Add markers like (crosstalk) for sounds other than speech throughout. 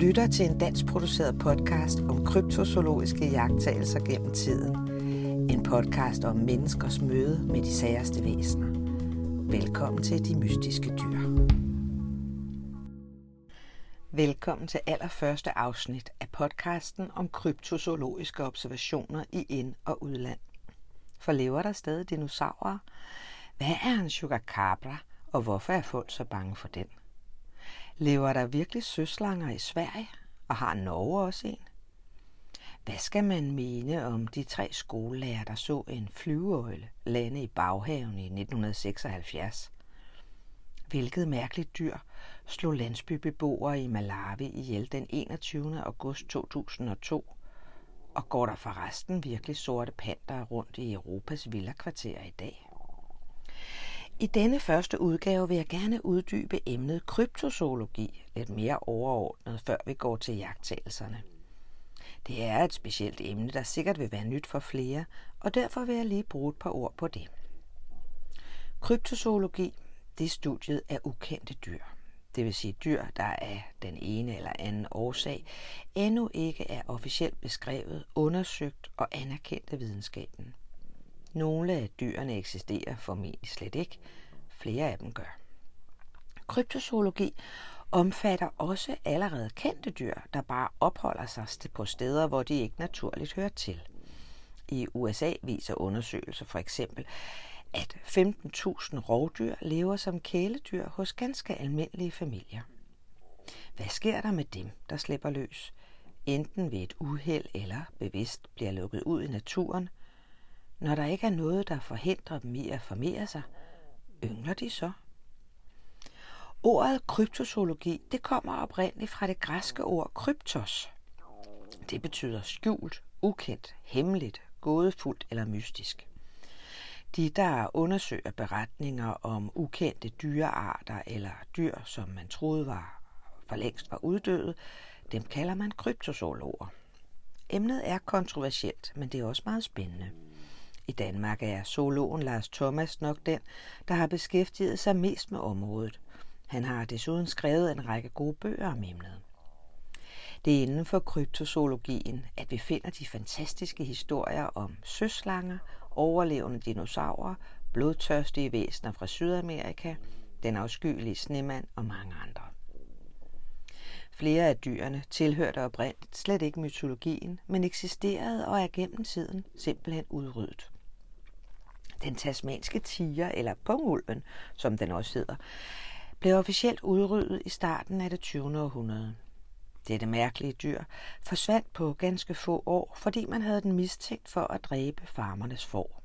lytter til en dansk produceret podcast om kryptozoologiske jagttagelser gennem tiden. En podcast om menneskers møde med de særste væsener. Velkommen til De Mystiske Dyr. Velkommen til allerførste afsnit af podcasten om kryptozoologiske observationer i ind- og udland. For lever der stadig dinosaurer? Hvad er en chupacabra, og hvorfor er folk så bange for den? Lever der virkelig søslanger i Sverige, og har Norge også en? Hvad skal man mene om de tre skolelærer, der så en flyveøgle lande i baghaven i 1976? Hvilket mærkeligt dyr slog landsbybeboere i Malawi ihjel den 21. august 2002? Og går der forresten virkelig sorte panter rundt i Europas villakvarterer i dag? I denne første udgave vil jeg gerne uddybe emnet kryptozoologi lidt mere overordnet, før vi går til jagttagelserne. Det er et specielt emne, der sikkert vil være nyt for flere, og derfor vil jeg lige bruge et par ord på det. Kryptozoologi, det er studiet af ukendte dyr. Det vil sige dyr, der af den ene eller anden årsag endnu ikke er officielt beskrevet, undersøgt og anerkendt af videnskaben. Nogle af dyrene eksisterer formentlig slet ikke. Flere af dem gør. Kryptozoologi omfatter også allerede kendte dyr, der bare opholder sig på steder, hvor de ikke naturligt hører til. I USA viser undersøgelser for eksempel, at 15.000 rovdyr lever som kæledyr hos ganske almindelige familier. Hvad sker der med dem, der slipper løs? Enten ved et uheld eller bevidst bliver lukket ud i naturen, når der ikke er noget, der forhindrer dem i at formere sig, yngler de så? Ordet kryptozoologi, det kommer oprindeligt fra det græske ord kryptos. Det betyder skjult, ukendt, hemmeligt, gådefuldt eller mystisk. De, der undersøger beretninger om ukendte dyrearter eller dyr, som man troede var for længst var uddøde, dem kalder man kryptozoologer. Emnet er kontroversielt, men det er også meget spændende. I Danmark er zoologen Lars Thomas nok den, der har beskæftiget sig mest med området. Han har desuden skrevet en række gode bøger om emnet. Det er inden for kryptozoologien, at vi finder de fantastiske historier om søslanger, overlevende dinosaurer, blodtørstige væsener fra Sydamerika, den afskyelige snemand og mange andre. Flere af dyrene tilhørte oprindeligt slet ikke mytologien, men eksisterede og er gennem tiden simpelthen udryddet. Den tasmanske tiger, eller pungulven, som den også hedder, blev officielt udryddet i starten af det 20. århundrede. Dette mærkelige dyr forsvandt på ganske få år, fordi man havde den mistænkt for at dræbe farmernes får.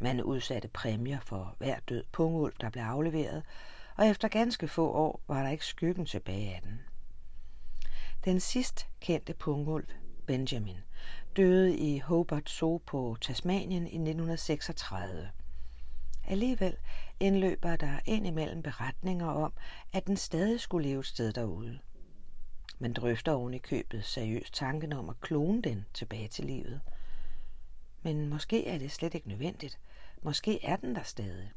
Man udsatte præmier for hver død pungulv, der blev afleveret, og efter ganske få år var der ikke skyggen tilbage af den. Den sidst kendte pungulv, Benjamin, døde i Hobart Zoo på Tasmanien i 1936. Alligevel indløber der indimellem beretninger om, at den stadig skulle leve et sted derude. Man drøfter oven i købet seriøst tanken om at klone den tilbage til livet. Men måske er det slet ikke nødvendigt. Måske er den der stadig.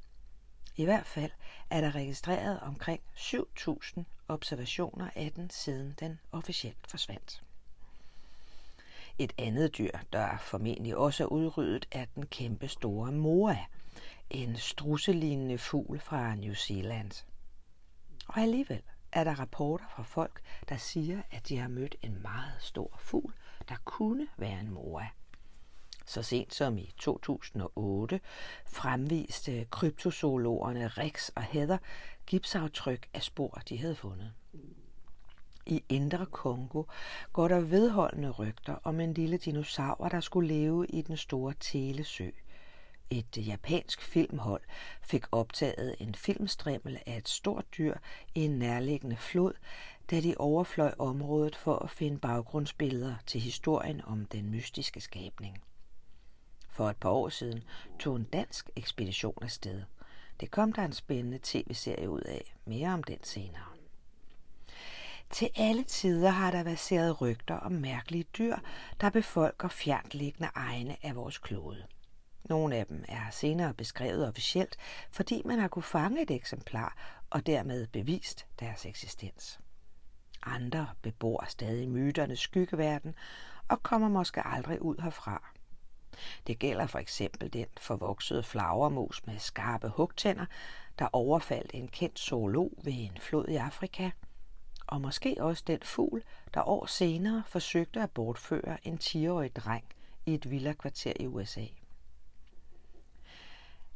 I hvert fald er der registreret omkring 7.000 observationer af den, siden den officielt forsvandt. Et andet dyr, der formentlig også er udryddet, er den kæmpe store moa, en strusselignende fugl fra New Zealand. Og alligevel er der rapporter fra folk, der siger, at de har mødt en meget stor fugl, der kunne være en moa. Så sent som i 2008 fremviste kryptozoologerne Rex og Heather gipsaftryk af spor, de havde fundet. I Indre Kongo går der vedholdende rygter om en lille dinosaur, der skulle leve i den store Telesø. Et japansk filmhold fik optaget en filmstrimmel af et stort dyr i en nærliggende flod, da de overfløj området for at finde baggrundsbilleder til historien om den mystiske skabning. For et par år siden tog en dansk ekspedition afsted. Det kom der en spændende tv-serie ud af. Mere om den senere. Til alle tider har der været rygter om mærkelige dyr, der befolker fjerntliggende egne af vores klode. Nogle af dem er senere beskrevet officielt, fordi man har kunne fange et eksemplar og dermed bevist deres eksistens. Andre bebor stadig myternes skyggeverden og kommer måske aldrig ud herfra. Det gælder for eksempel den forvoksede flagermus med skarpe hugtænder, der overfaldt en kendt zoolog ved en flod i Afrika, og måske også den fugl, der år senere forsøgte at bortføre en 10-årig dreng i et villakvarter i USA.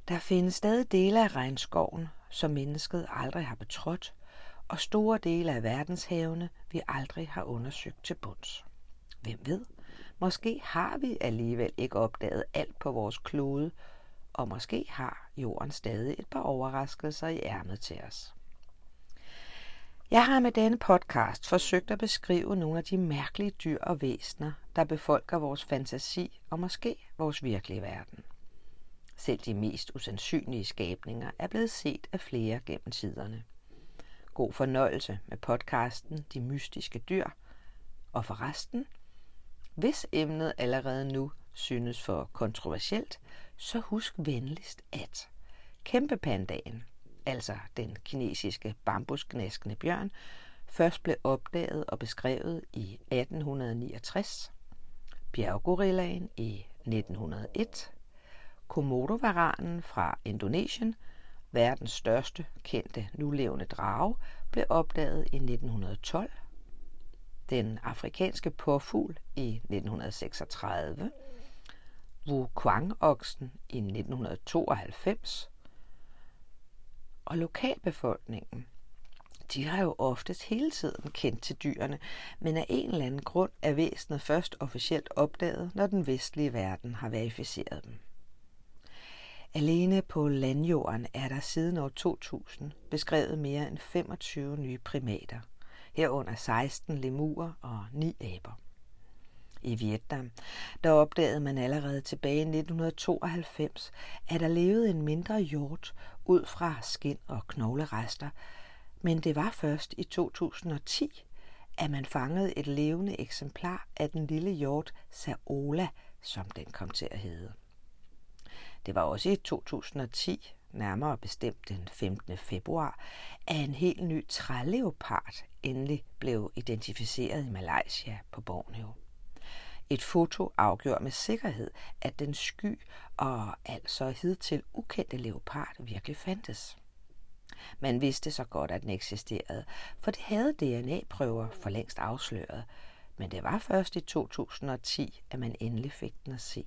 Der findes stadig dele af regnskoven, som mennesket aldrig har betrådt, og store dele af verdenshavene, vi aldrig har undersøgt til bunds. Hvem ved? Måske har vi alligevel ikke opdaget alt på vores klode, og måske har jorden stadig et par overraskelser i ærmet til os. Jeg har med denne podcast forsøgt at beskrive nogle af de mærkelige dyr og væsener, der befolker vores fantasi og måske vores virkelige verden. Selv de mest usandsynlige skabninger er blevet set af flere gennem tiderne. God fornøjelse med podcasten De Mystiske Dyr. Og forresten, hvis emnet allerede nu synes for kontroversielt, så husk venligst at kæmpepandaen, altså den kinesiske bambusknæskende bjørn, først blev opdaget og beskrevet i 1869, bjerggorillaen i 1901, komodovaranen fra Indonesien, verdens største kendte nulevende drage, blev opdaget i 1912, den afrikanske påfugl i 1936, Wukwang-oksen i 1992, og lokalbefolkningen, de har jo oftest hele tiden kendt til dyrene, men af en eller anden grund er væsenet først officielt opdaget, når den vestlige verden har verificeret dem. Alene på landjorden er der siden år 2000 beskrevet mere end 25 nye primater, herunder 16 lemurer og 9 aber. I Vietnam, der opdagede man allerede tilbage i 1992, at der levede en mindre hjort ud fra skin og knoglerester, men det var først i 2010, at man fangede et levende eksemplar af den lille hjort Saola, som den kom til at hedde. Det var også i 2010, nærmere bestemt den 15. februar, at en helt ny træleopard endelig blev identificeret i Malaysia på Borneo. Et foto afgjorde med sikkerhed, at den sky og altså hidtil ukendte leopard virkelig fandtes. Man vidste så godt, at den eksisterede, for det havde DNA-prøver for længst afsløret, men det var først i 2010, at man endelig fik den at se.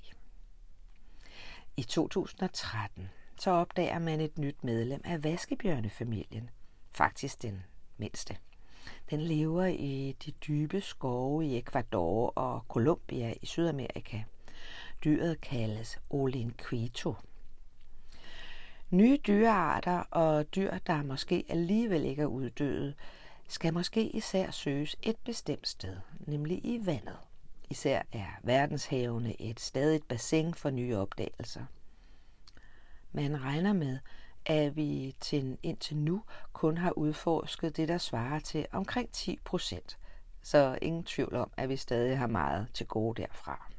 I 2013 så opdager man et nyt medlem af vaskebjørnefamilien, faktisk den mindste. Den lever i de dybe skove i Ecuador og Colombia i Sydamerika. Dyret kaldes Olinquito. Nye dyrearter og dyr, der måske alligevel ikke er uddøde, skal måske især søges et bestemt sted, nemlig i vandet. Især er verdenshavene et stadigt bassin for nye opdagelser. Man regner med, at vi til, indtil nu kun har udforsket det, der svarer til omkring 10 procent. Så ingen tvivl om, at vi stadig har meget til gode derfra.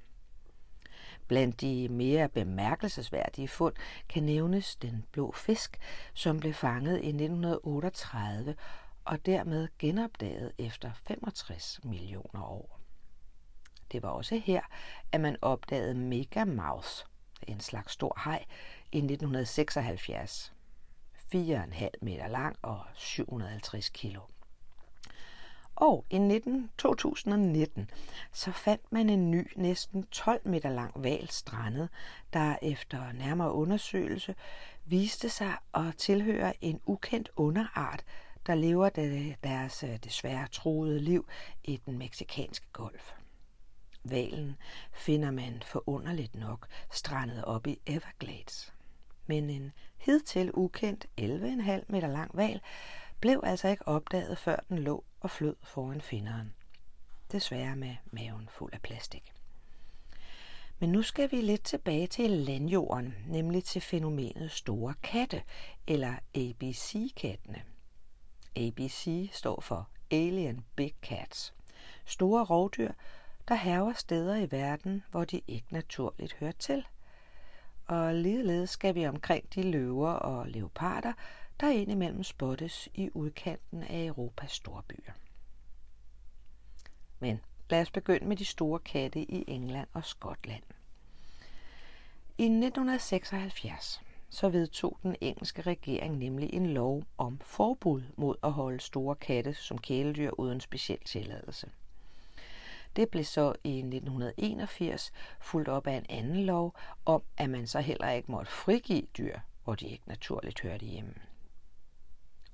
Blandt de mere bemærkelsesværdige fund kan nævnes den blå fisk, som blev fanget i 1938 og dermed genopdaget efter 65 millioner år. Det var også her, at man opdagede Megamouth, en slags stor haj, i 1976. 4,5 meter lang og 750 kilo. Og i 19, 2019 så fandt man en ny, næsten 12 meter lang val strandet, der efter nærmere undersøgelse viste sig at tilhøre en ukendt underart, der lever deres øh, desværre troede liv i den meksikanske golf. Valen finder man forunderligt nok strandet op i Everglades men en hidtil ukendt 11,5 meter lang val blev altså ikke opdaget, før den lå og flød foran finderen. Desværre med maven fuld af plastik. Men nu skal vi lidt tilbage til landjorden, nemlig til fænomenet store katte, eller ABC-kattene. ABC står for Alien Big Cats. Store rovdyr, der haver steder i verden, hvor de ikke naturligt hører til – og ligeledes skal vi omkring de løver og leoparder, der indimellem spottes i udkanten af Europas storbyer. Men lad os begynde med de store katte i England og Skotland. I 1976 så vedtog den engelske regering nemlig en lov om forbud mod at holde store katte som kæledyr uden speciel tilladelse. Det blev så i 1981 fuldt op af en anden lov om, at man så heller ikke måtte frigive dyr, hvor de ikke naturligt hørte hjemme.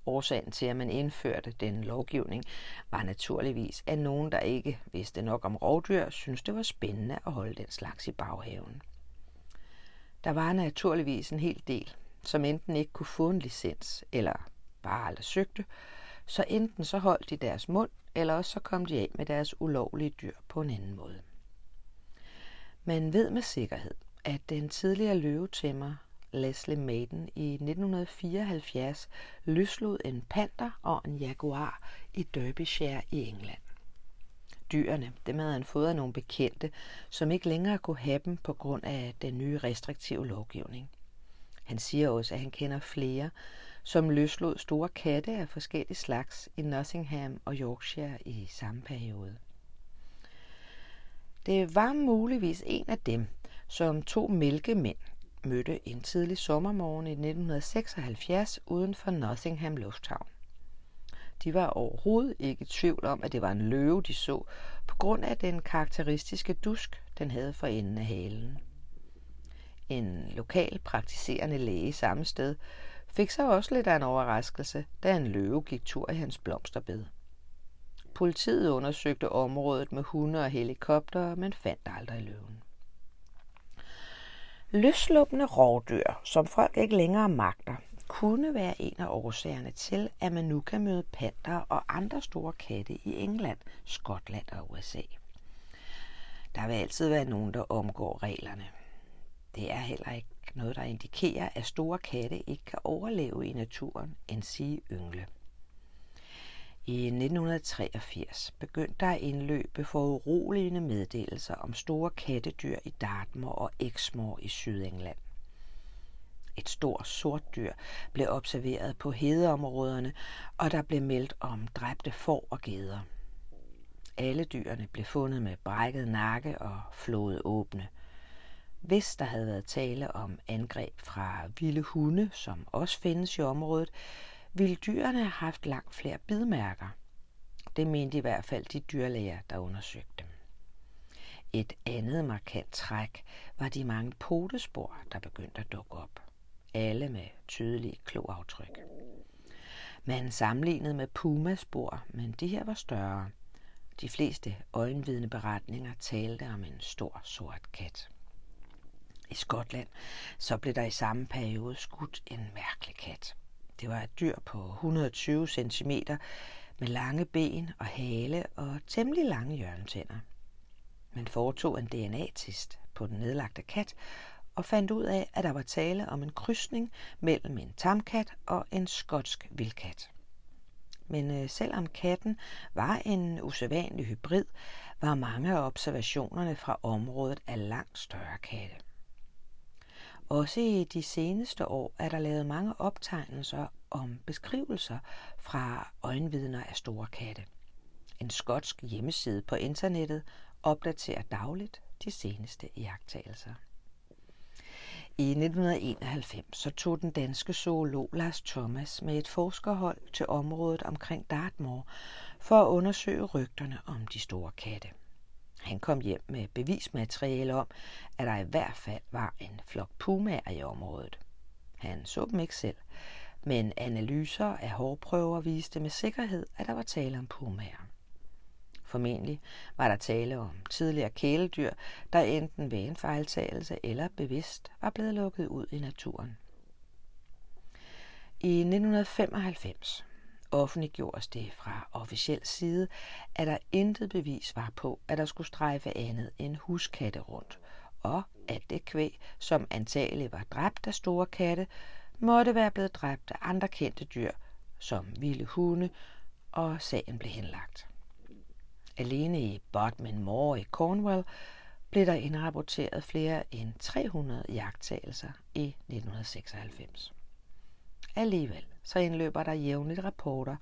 Årsagen til, at man indførte den lovgivning, var naturligvis, at nogen, der ikke vidste nok om rovdyr, syntes, det var spændende at holde den slags i baghaven. Der var naturligvis en hel del, som enten ikke kunne få en licens, eller bare aldrig søgte, så enten så holdt de deres mund, eller også så kom de af med deres ulovlige dyr på en anden måde. Man ved med sikkerhed, at den tidligere løvetæmmer Leslie Maiden i 1974 løslod en panter og en jaguar i Derbyshire i England. Dyrene, dem havde han fået af nogle bekendte, som ikke længere kunne have dem på grund af den nye restriktive lovgivning. Han siger også, at han kender flere, som løslod store katte af forskellige slags i Nottingham og Yorkshire i samme periode. Det var muligvis en af dem, som to mælkemænd mødte en tidlig sommermorgen i 1976 uden for Nottingham Lufthavn. De var overhovedet ikke i tvivl om, at det var en løve, de så, på grund af den karakteristiske dusk, den havde for enden af halen. En lokal praktiserende læge samme sted fik så også lidt af en overraskelse, da en løve gik tur i hans blomsterbed. Politiet undersøgte området med hunde og helikoptere, men fandt aldrig løven. Løsluppende rovdyr, som folk ikke længere magter, kunne være en af årsagerne til, at man nu kan møde panter og andre store katte i England, Skotland og USA. Der vil altid være nogen, der omgår reglerne. Det er heller ikke noget, der indikerer, at store katte ikke kan overleve i naturen, end sige yngle. I 1983 begyndte der at indløbe for uroligende meddelelser om store kattedyr i Dartmoor og Exmoor i Sydengland. Et stort sort dyr blev observeret på hedeområderne, og der blev meldt om dræbte får og geder. Alle dyrene blev fundet med brækket nakke og flået åbne. Hvis der havde været tale om angreb fra vilde hunde, som også findes i området, ville dyrene have haft langt flere bidmærker. Det mente i hvert fald de dyrlæger, der undersøgte dem. Et andet markant træk var de mange potespor, der begyndte at dukke op. Alle med tydelige kloaftryk. Man sammenlignede med pumaspor, men de her var større. De fleste øjenvidende beretninger talte om en stor sort kat. I Skotland så blev der i samme periode skudt en mærkelig kat. Det var et dyr på 120 cm med lange ben og hale og temmelig lange hjørnetænder. Man foretog en DNA-test på den nedlagte kat og fandt ud af, at der var tale om en krydsning mellem en tamkat og en skotsk vildkat. Men øh, selvom katten var en usædvanlig hybrid, var mange af observationerne fra området af langt større katte. Også i de seneste år er der lavet mange optegnelser om beskrivelser fra øjenvidner af store katte. En skotsk hjemmeside på internettet opdaterer dagligt de seneste iagttagelser. I 1991 så tog den danske zoolog Lars Thomas med et forskerhold til området omkring Dartmoor for at undersøge rygterne om de store katte. Han kom hjem med bevismateriale om, at der i hvert fald var en flok pumaer i området. Han så dem ikke selv, men analyser af hårprøver viste med sikkerhed, at der var tale om pumaer. Formentlig var der tale om tidligere kæledyr, der enten ved en fejltagelse eller bevidst var blevet lukket ud i naturen. I 1995 offentliggjordes det fra officiel side, at der intet bevis var på, at der skulle strejfe andet end huskatte rundt, og at det kvæg, som antageligt var dræbt af store katte, måtte være blevet dræbt af andre kendte dyr, som vilde hunde, og sagen blev henlagt. Alene i Bodmin Moor i Cornwall blev der indrapporteret flere end 300 jagttagelser i 1996. Alligevel så indløber der jævnligt rapporter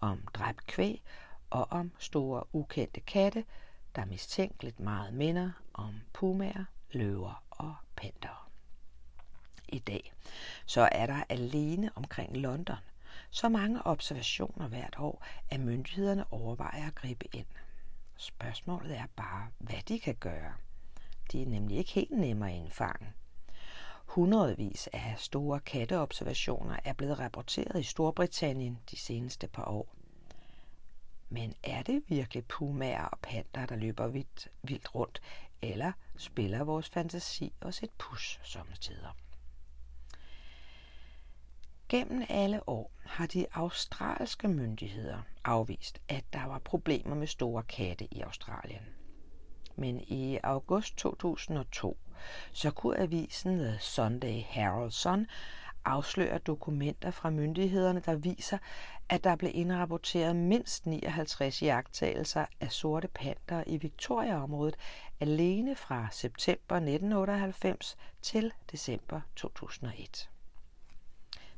om dræbt kvæg og om store ukendte katte, der mistænkeligt meget minder om pumaer, løver og panter. I dag så er der alene omkring London så mange observationer hvert år, at myndighederne overvejer at gribe ind. Spørgsmålet er bare, hvad de kan gøre. De er nemlig ikke helt nemmere at indfange. Hundredvis af store katteobservationer er blevet rapporteret i Storbritannien de seneste par år. Men er det virkelig pumaer og panter, der løber vildt, vildt rundt, eller spiller vores fantasi os et pus sommetider? Gennem alle år har de australske myndigheder afvist, at der var problemer med store katte i Australien. Men i august 2002 så kunne avisen The Sunday Herald Sun afsløre dokumenter fra myndighederne, der viser, at der blev indrapporteret mindst 59 jagttagelser af sorte panter i Victoria-området alene fra september 1998 til december 2001.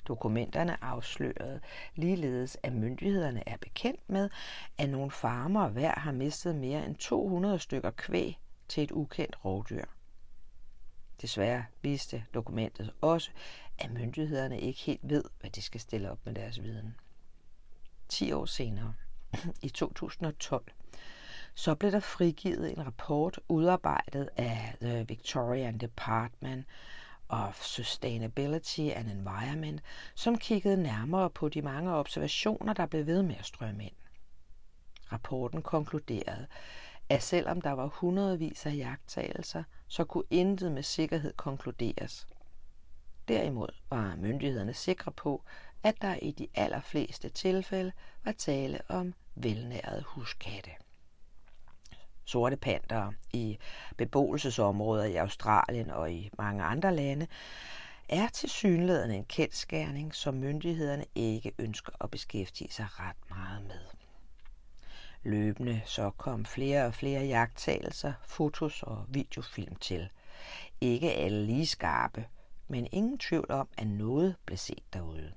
Dokumenterne afslørede ligeledes, at myndighederne er bekendt med, at nogle farmer hver har mistet mere end 200 stykker kvæg til et ukendt rovdyr. Desværre viste dokumentet også, at myndighederne ikke helt ved, hvad de skal stille op med deres viden. 10 år senere, (clears throat) i 2012, så blev der frigivet en rapport udarbejdet af The Victorian Department of Sustainability and Environment, som kiggede nærmere på de mange observationer, der blev ved med at strømme ind. Rapporten konkluderede, at selvom der var hundredvis af jagttagelser, så kunne intet med sikkerhed konkluderes. Derimod var myndighederne sikre på, at der i de allerfleste tilfælde var tale om velnærede huskatte. Sorte panter i beboelsesområder i Australien og i mange andre lande er til synligheden en kendskærning, som myndighederne ikke ønsker at beskæftige sig ret meget med. Løbende så kom flere og flere jagttagelser, fotos og videofilm til. Ikke alle lige skarpe, men ingen tvivl om, at noget blev set derude.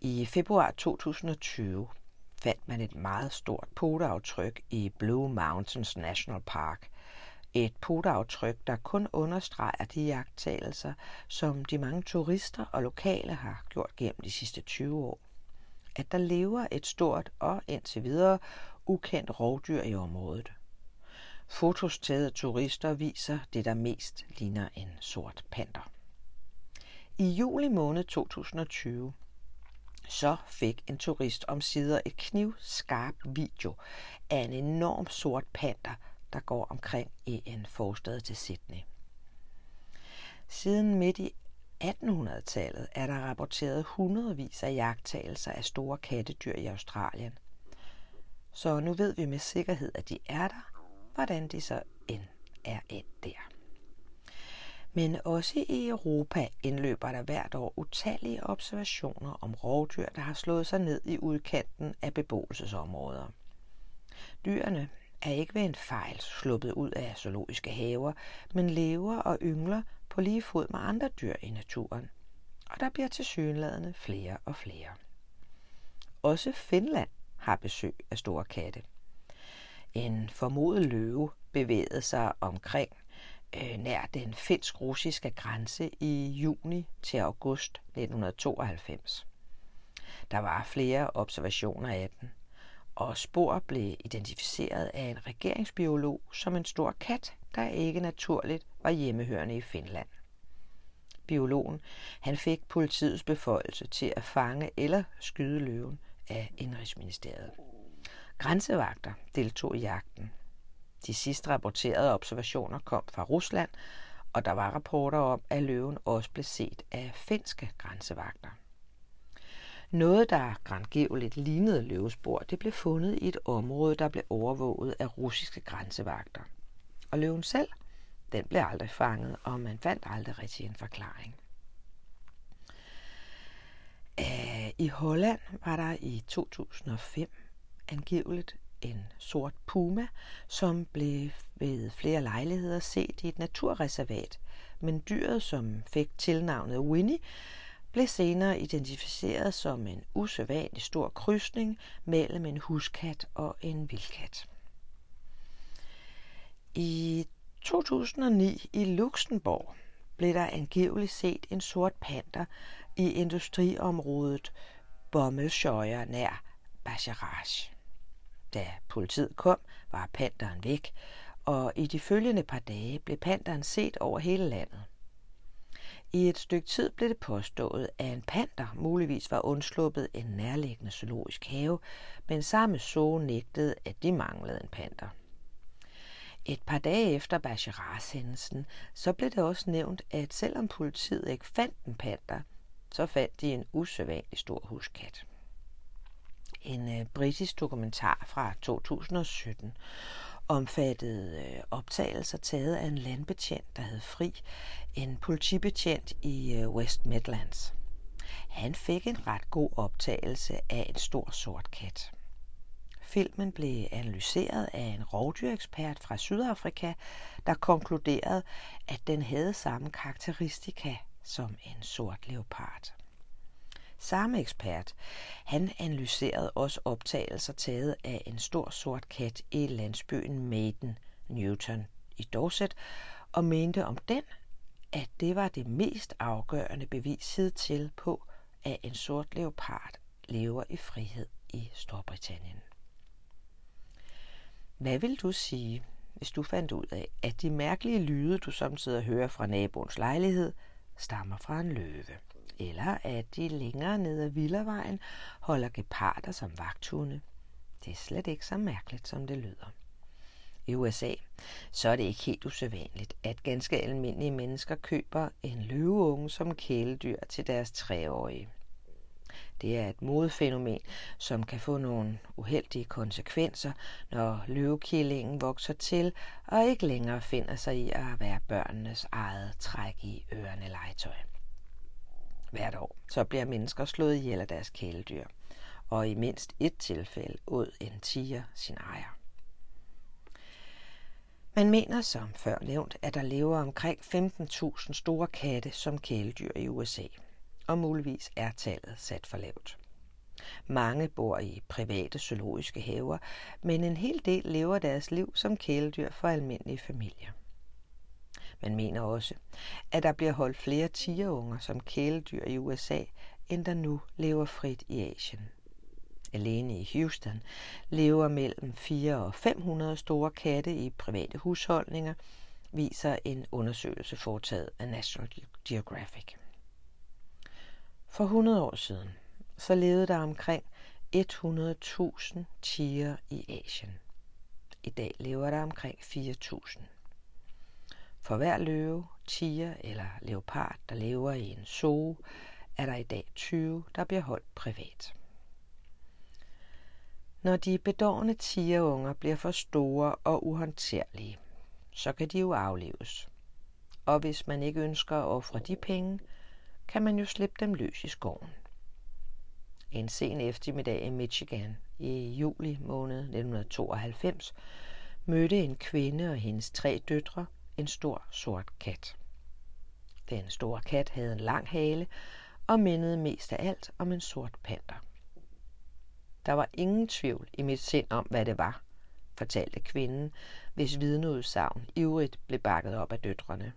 I februar 2020 fandt man et meget stort poteaftryk i Blue Mountains National Park. Et poteaftryk, der kun understreger de jagttagelser, som de mange turister og lokale har gjort gennem de sidste 20 år at der lever et stort og indtil videre ukendt rovdyr i området. Fotos taget af turister viser det, der mest ligner en sort panter. I juli måned 2020 så fik en turist om sider et knivskarp video af en enorm sort panter, der går omkring i en forstad til Sydney. Siden midt i 1800-tallet er der rapporteret hundredvis af jagttagelser af store kattedyr i Australien. Så nu ved vi med sikkerhed, at de er der, hvordan de så end er endt der. Men også i Europa indløber der hvert år utallige observationer om rovdyr, der har slået sig ned i udkanten af beboelsesområder. Dyrene er ikke ved en fejl sluppet ud af zoologiske haver, men lever og yngler på lige fod med andre dyr i naturen. Og der bliver tilsyneladende flere og flere. Også Finland har besøg af store katte. En formodet løve bevægede sig omkring øh, nær den finsk-russiske grænse i juni til august 1992. Der var flere observationer af den, og spor blev identificeret af en regeringsbiolog som en stor kat, der ikke naturligt var hjemmehørende i Finland. Biologen han fik politiets beføjelse til at fange eller skyde løven af Indrigsministeriet. Grænsevagter deltog i jagten. De sidste rapporterede observationer kom fra Rusland, og der var rapporter om, at løven også blev set af finske grænsevagter. Noget, der grandgiveligt lignede løvespor, det blev fundet i et område, der blev overvåget af russiske grænsevagter. Og løven selv, den blev aldrig fanget, og man fandt aldrig rigtig en forklaring. Øh, I Holland var der i 2005 angiveligt en sort puma, som blev ved flere lejligheder set i et naturreservat. Men dyret, som fik tilnavnet Winnie, blev senere identificeret som en usædvanlig stor krydsning mellem en huskat og en vildkat. I 2009 i Luxembourg blev der angiveligt set en sort panter i industriområdet Bommelscheuer nær Bacharach. Da politiet kom, var panteren væk, og i de følgende par dage blev panteren set over hele landet. I et stykke tid blev det påstået, at en panter muligvis var undsluppet en nærliggende zoologisk have, men samme zoo nægtede, at de manglede en panter. Et par dage efter Bacharach-hændelsen, så blev det også nævnt, at selvom politiet ikke fandt en panter, så fandt de en usædvanlig stor huskat. En øh, britisk dokumentar fra 2017 omfattede øh, optagelser taget af en landbetjent, der hed Fri, en politibetjent i øh, West Midlands. Han fik en ret god optagelse af en stor sort kat. Filmen blev analyseret af en rovdyrekspert fra Sydafrika, der konkluderede, at den havde samme karakteristika som en sort leopard. Samme ekspert, han analyserede også optagelser taget af en stor sort kat i landsbyen Maiden, Newton i Dorset, og mente om den, at det var det mest afgørende bevis til på, at en sort leopard lever i frihed i Storbritannien. Hvad vil du sige, hvis du fandt ud af, at de mærkelige lyde, du samtidig hører fra naboens lejlighed, stammer fra en løve? Eller at de længere ned ad Villavejen holder geparder som vagthunde? Det er slet ikke så mærkeligt, som det lyder. I USA, så er det ikke helt usædvanligt, at ganske almindelige mennesker køber en løveunge som kæledyr til deres treårige. Det er et modefænomen, som kan få nogle uheldige konsekvenser, når løvekillingen vokser til og ikke længere finder sig i at være børnenes eget træk i ørerne legetøj. Hvert år så bliver mennesker slået ihjel af deres kæledyr, og i mindst et tilfælde ud en tiger sin ejer. Man mener som før nævnt, at der lever omkring 15.000 store katte som kæledyr i USA – og muligvis er tallet sat for lavt. Mange bor i private zoologiske haver, men en hel del lever deres liv som kæledyr for almindelige familier. Man mener også, at der bliver holdt flere tigerunger som kæledyr i USA, end der nu lever frit i Asien. Alene i Houston lever mellem 4 og 500 store katte i private husholdninger, viser en undersøgelse foretaget af National Geographic. For 100 år siden, så levede der omkring 100.000 tiger i Asien. I dag lever der omkring 4.000. For hver løve, tiger eller leopard, der lever i en zoo, er der i dag 20, der bliver holdt privat. Når de bedårende tigerunger bliver for store og uhåndterlige, så kan de jo afleves. Og hvis man ikke ønsker at ofre de penge, kan man jo slippe dem løs i skoven. En sen eftermiddag i Michigan i juli måned 1992 mødte en kvinde og hendes tre døtre en stor sort kat. Den store kat havde en lang hale og mindede mest af alt om en sort panter. Der var ingen tvivl i mit sind om, hvad det var, fortalte kvinden, hvis vidneudsagn ivrigt blev bakket op af døtrene.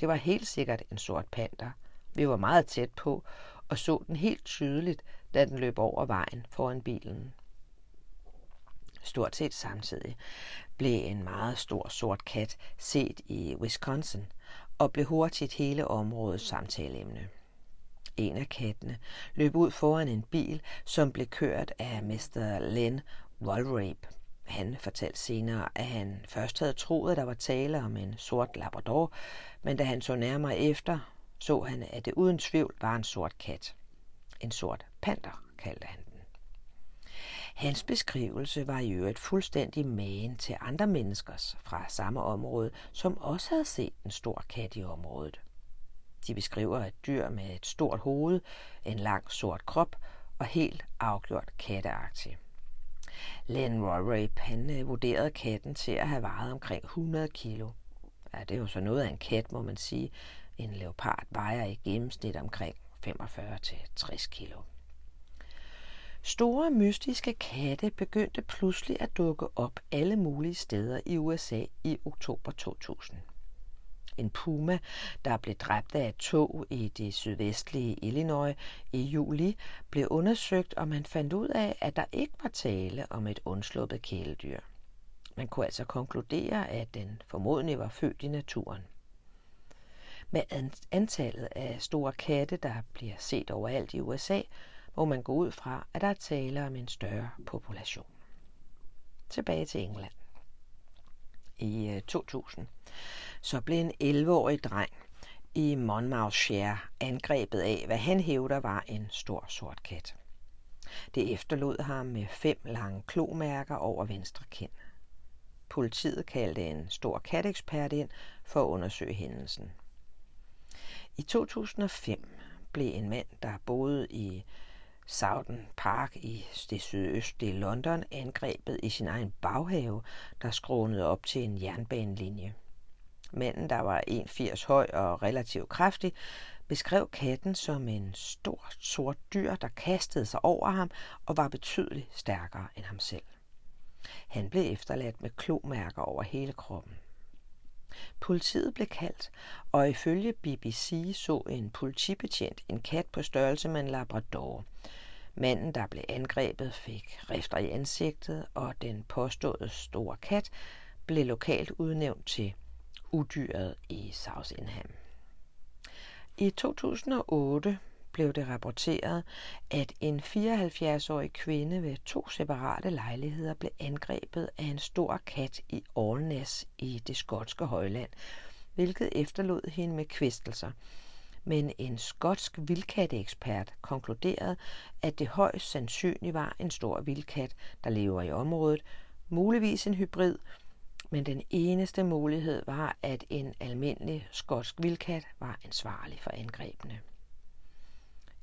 Det var helt sikkert en sort panter – vi var meget tæt på og så den helt tydeligt, da den løb over vejen foran bilen. Stort set samtidig blev en meget stor sort kat set i Wisconsin og blev hurtigt hele områdets samtaleemne. En af kattene løb ud foran en bil, som blev kørt af Mr. Len Walrape. Han fortalte senere, at han først havde troet, at der var tale om en sort labrador, men da han så nærmere efter, så han, at det uden tvivl var en sort kat. En sort panter, kaldte han den. Hans beskrivelse var i øvrigt fuldstændig magen til andre menneskers fra samme område, som også havde set en stor kat i området. De beskriver et dyr med et stort hoved, en lang sort krop og helt afgjort katteagtig. Len Roy han øh, vurderede katten til at have vejet omkring 100 kilo. Ja, det er jo så noget af en kat, må man sige, en leopard vejer i gennemsnit omkring 45-60 kilo. Store mystiske katte begyndte pludselig at dukke op alle mulige steder i USA i oktober 2000. En puma, der blev dræbt af et tog i det sydvestlige Illinois i juli, blev undersøgt, og man fandt ud af, at der ikke var tale om et undsluppet kæledyr. Man kunne altså konkludere, at den formodentlig var født i naturen. Med antallet af store katte, der bliver set overalt i USA, hvor man går ud fra, at der er tale om en større population. Tilbage til England. I øh, 2000 så blev en 11-årig dreng i Monmouthshire angrebet af, hvad han hævder var en stor sort kat. Det efterlod ham med fem lange klomærker over venstre kind. Politiet kaldte en stor katekspert ind for at undersøge hændelsen. I 2005 blev en mand, der boede i Southern Park i det sydøstlige London angrebet i sin egen baghave, der skrånede op til en jernbanelinje. Manden, der var 1,80 høj og relativt kraftig, beskrev katten som en stor sort dyr, der kastede sig over ham og var betydeligt stærkere end ham selv. Han blev efterladt med klomærker over hele kroppen. Politiet blev kaldt, og ifølge BBC så en politibetjent en kat på størrelse med en labrador. Manden, der blev angrebet, fik rifter i ansigtet, og den påståede store kat blev lokalt udnævnt til udyret i South Inham. I 2008 blev det rapporteret, at en 74-årig kvinde ved to separate lejligheder blev angrebet af en stor kat i Allness i det skotske højland, hvilket efterlod hende med kvistelser. Men en skotsk vildkatteekspert konkluderede, at det højst sandsynligt var en stor vildkat, der lever i området, muligvis en hybrid, men den eneste mulighed var, at en almindelig skotsk vildkat var ansvarlig for angrebene.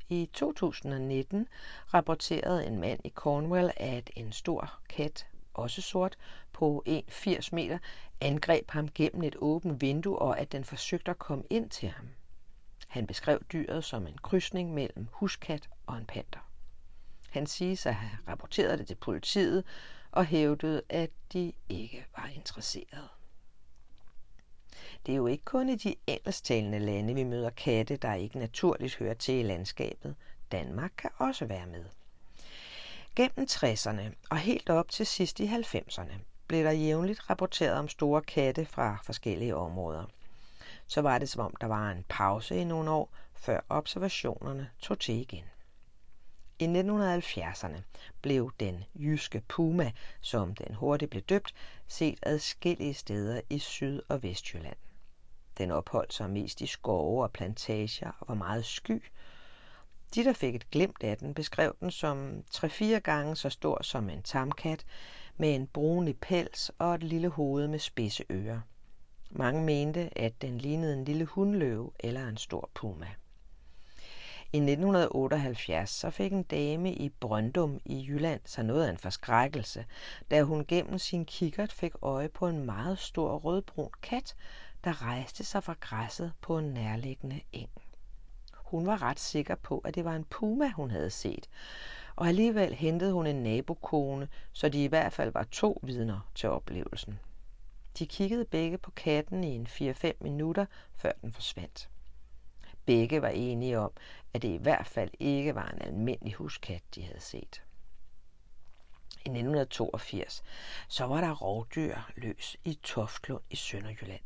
I 2019 rapporterede en mand i Cornwall, at en stor kat, også sort, på 1,80 meter, angreb ham gennem et åbent vindue, og at den forsøgte at komme ind til ham. Han beskrev dyret som en krydsning mellem huskat og en panter. Han siges at have rapporteret det til politiet og hævdede, at de ikke var interesserede. Det er jo ikke kun i de engelsktalende lande, vi møder katte, der ikke naturligt hører til i landskabet. Danmark kan også være med. Gennem 60'erne og helt op til sidst i 90'erne blev der jævnligt rapporteret om store katte fra forskellige områder. Så var det som om, der var en pause i nogle år, før observationerne tog til igen. I 1970'erne blev den jyske puma, som den hurtigt blev døbt, set adskillige steder i Syd- og Vestjylland. Den opholdt sig mest i skove og plantager og var meget sky. De, der fik et glimt af den, beskrev den som 3-4 gange så stor som en tamkat, med en brunlig pels og et lille hoved med spidse ører. Mange mente, at den lignede en lille hundløve eller en stor puma. I 1978 så fik en dame i Brøndum i Jylland sig noget af en forskrækkelse, da hun gennem sin kikkert fik øje på en meget stor rødbrun kat, der rejste sig fra græsset på en nærliggende eng. Hun var ret sikker på, at det var en puma, hun havde set, og alligevel hentede hun en nabokone, så de i hvert fald var to vidner til oplevelsen. De kiggede begge på katten i en 4-5 minutter, før den forsvandt. Begge var enige om, at det i hvert fald ikke var en almindelig huskat, de havde set. I 1982 så var der rovdyr løs i Toftlund i Sønderjylland.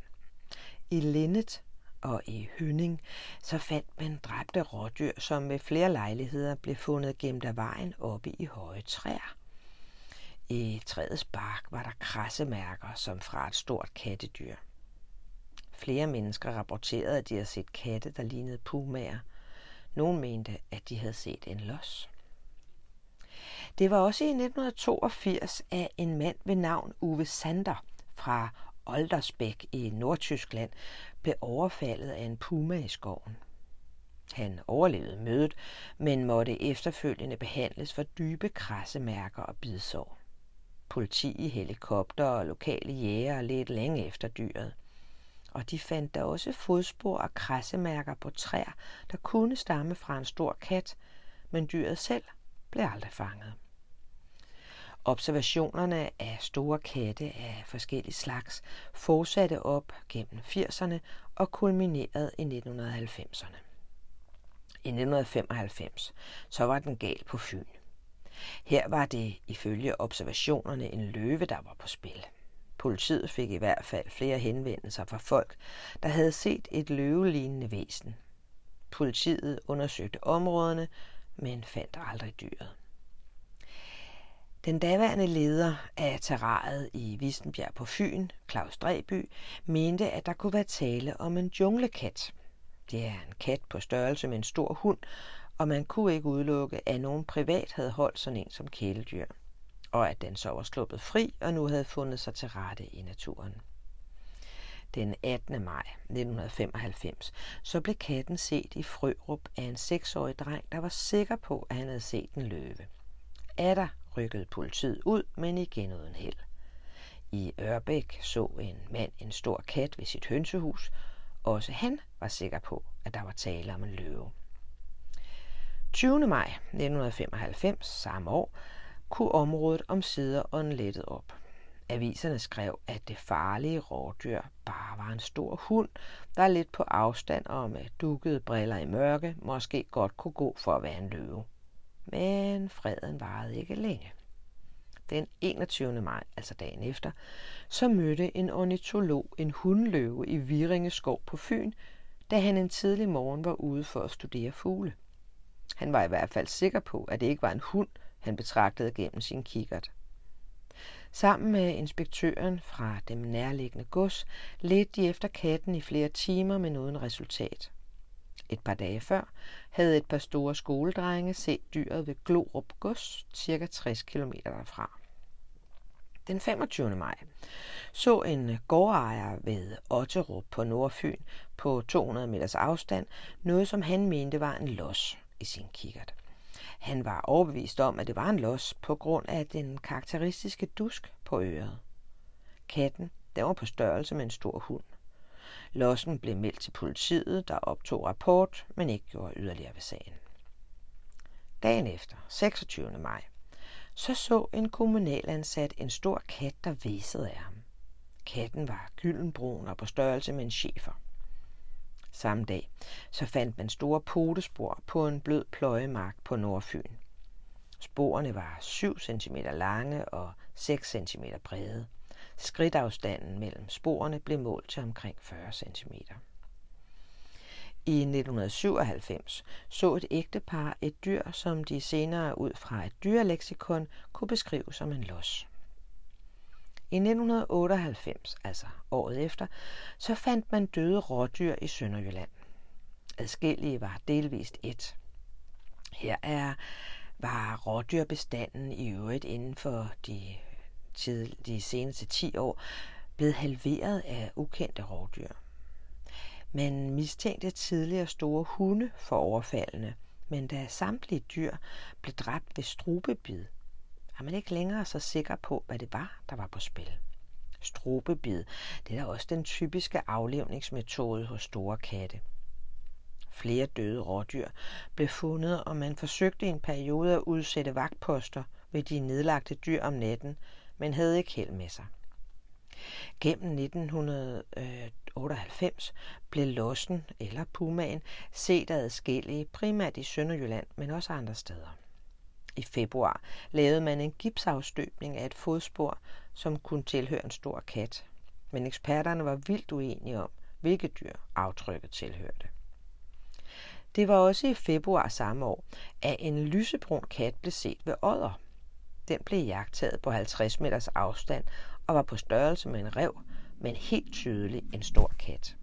I Lindet og i Hønning så fandt man dræbte rådyr, som med flere lejligheder blev fundet gemt af vejen oppe i høje træer. I træets bark var der krassemærker som fra et stort kattedyr. Flere mennesker rapporterede, at de havde set katte, der lignede pumaer. Nogle mente, at de havde set en los. Det var også i 1982, at en mand ved navn Uwe Sander fra Oldersbæk i Nordtyskland blev overfaldet af en puma i skoven. Han overlevede mødet, men måtte efterfølgende behandles for dybe krassemærker og bidsår. Politi, helikopter og lokale jæger ledte længe efter dyret. og de fandt der også fodspor og krassemærker på træer, der kunne stamme fra en stor kat, men dyret selv blev aldrig fanget. Observationerne af store katte af forskellige slags fortsatte op gennem 80'erne og kulminerede i 1990'erne. I 1995 så var den gal på Fyn. Her var det ifølge observationerne en løve, der var på spil. Politiet fik i hvert fald flere henvendelser fra folk, der havde set et løvelignende væsen. Politiet undersøgte områderne, men fandt aldrig dyret. Den daværende leder af terrariet i Vistenbjerg på Fyn, Claus Dreby, mente, at der kunne være tale om en junglekat. Det er en kat på størrelse med en stor hund, og man kunne ikke udelukke, at nogen privat havde holdt sådan en som kæledyr, og at den så var sluppet fri og nu havde fundet sig til rette i naturen. Den 18. maj 1995, så blev katten set i Frørup af en seksårig dreng, der var sikker på, at han havde set en løve. Atter rykkede politiet ud, men igen uden held. I Ørbæk så en mand en stor kat ved sit hønsehus. Også han var sikker på, at der var tale om en løve. 20. maj 1995, samme år, kunne området om sider lettet op. Aviserne skrev, at det farlige rådyr bare var en stor hund, der lidt på afstand og med dukkede briller i mørke måske godt kunne gå for at være en løve. Men freden varede ikke længe. Den 21. maj, altså dagen efter, så mødte en ornitolog en hundløve i Viringe skov på Fyn, da han en tidlig morgen var ude for at studere fugle. Han var i hvert fald sikker på, at det ikke var en hund, han betragtede gennem sin kikkert. Sammen med inspektøren fra dem nærliggende gods ledte de efter katten i flere timer, men uden resultat. Et par dage før havde et par store skoledrenge set dyret ved Glorup Gods, cirka 60 km derfra. Den 25. maj så en gårdejer ved Otterup på Nordfyn på 200 meters afstand noget, som han mente var en los i sin kikkert. Han var overbevist om, at det var en los på grund af den karakteristiske dusk på øret. Katten, den var på størrelse med en stor hund. Lossen blev meldt til politiet, der optog rapport, men ikke gjorde yderligere ved sagen. Dagen efter, 26. maj, så så en kommunalansat en stor kat, der væsede af ham. Katten var gyldenbrun og på størrelse med en chefer. Samme dag så fandt man store potespor på en blød pløjemark på Nordfyn. Sporene var 7 cm lange og 6 cm brede. Skridtafstanden mellem sporene blev målt til omkring 40 cm. I 1997 så et ægtepar et dyr, som de senere ud fra et dyreleksikon kunne beskrive som en los. I 1998, altså året efter, så fandt man døde rådyr i Sønderjylland. Adskillige var delvist et. Her er, var rådyrbestanden i øvrigt inden for de, tid, de seneste 10 år blevet halveret af ukendte rådyr. Man mistænkte tidligere store hunde for overfaldene, men da samtlige dyr blev dræbt ved strubebid, er man ikke længere så sikker på, hvad det var, der var på spil. Strubebid, det er da også den typiske aflevningsmetode hos store katte. Flere døde rådyr blev fundet, og man forsøgte i en periode at udsætte vagtposter ved de nedlagte dyr om natten, men havde ikke held med sig. Gennem 1998 blev lossen eller pumaen set adskillige, primært i Sønderjylland, men også andre steder. I februar lavede man en gipsafstøbning af et fodspor, som kunne tilhøre en stor kat. Men eksperterne var vildt uenige om, hvilket dyr aftrykket tilhørte. Det var også i februar samme år, at en lysebrun kat blev set ved Odder. Den blev jagtet på 50 meters afstand og var på størrelse med en rev, men helt tydeligt en stor kat.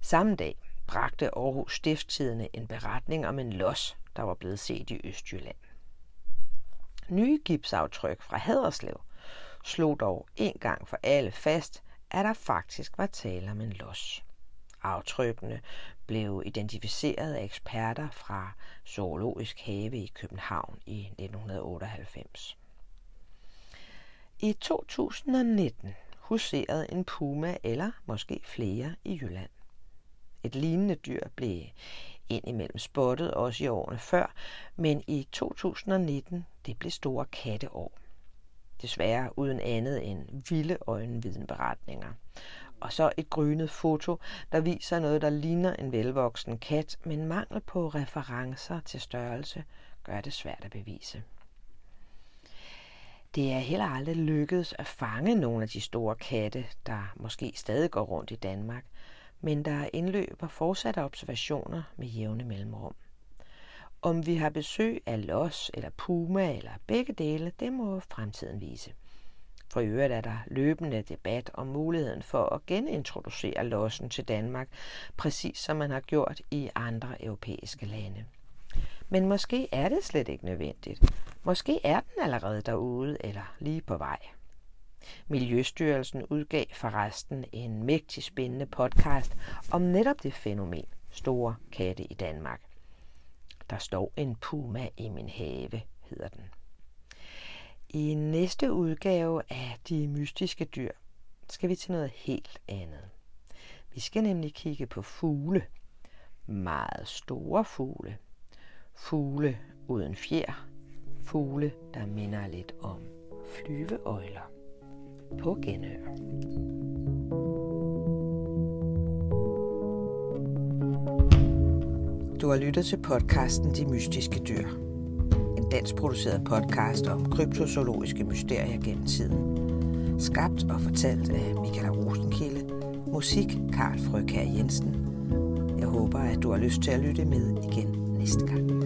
Samme dag bragte Aarhus Stifttidene en beretning om en los, der var blevet set i Østjylland. Nye gipsaftryk fra Haderslev slog dog en gang for alle fast, at der faktisk var tale om en los. Aftrykkene blev identificeret af eksperter fra Zoologisk Have i København i 1998. I 2019 huserede en puma eller måske flere i Jylland. Et lignende dyr blev indimellem spottet også i årene før, men i 2019 det blev store katteår. Desværre uden andet end vilde øjenvidenberetninger. Og så et grynet foto, der viser noget, der ligner en velvoksen kat, men mangel på referencer til størrelse gør det svært at bevise. Det er heller aldrig lykkedes at fange nogle af de store katte, der måske stadig går rundt i Danmark, men der indløber fortsatte observationer med jævne mellemrum. Om vi har besøg af los eller puma eller begge dele, det må fremtiden vise. For øvrigt er der løbende debat om muligheden for at genintroducere lossen til Danmark, præcis som man har gjort i andre europæiske lande. Men måske er det slet ikke nødvendigt. Måske er den allerede derude eller lige på vej. Miljøstyrelsen udgav forresten en mægtig spændende podcast om netop det fænomen store katte i Danmark. Der står en puma i min have, hedder den. I næste udgave af De mystiske dyr skal vi til noget helt andet. Vi skal nemlig kigge på fugle. Meget store fugle. Fugle uden fjer. Fugle, der minder lidt om flyveøjler. På genhør. Du har lyttet til podcasten De Mystiske Dyr. En dansk produceret podcast om kryptozoologiske mysterier gennem tiden. Skabt og fortalt af Michael Rosenkilde. Musik Karl Frøkær Jensen. Jeg håber, at du har lyst til at lytte med igen næste gang.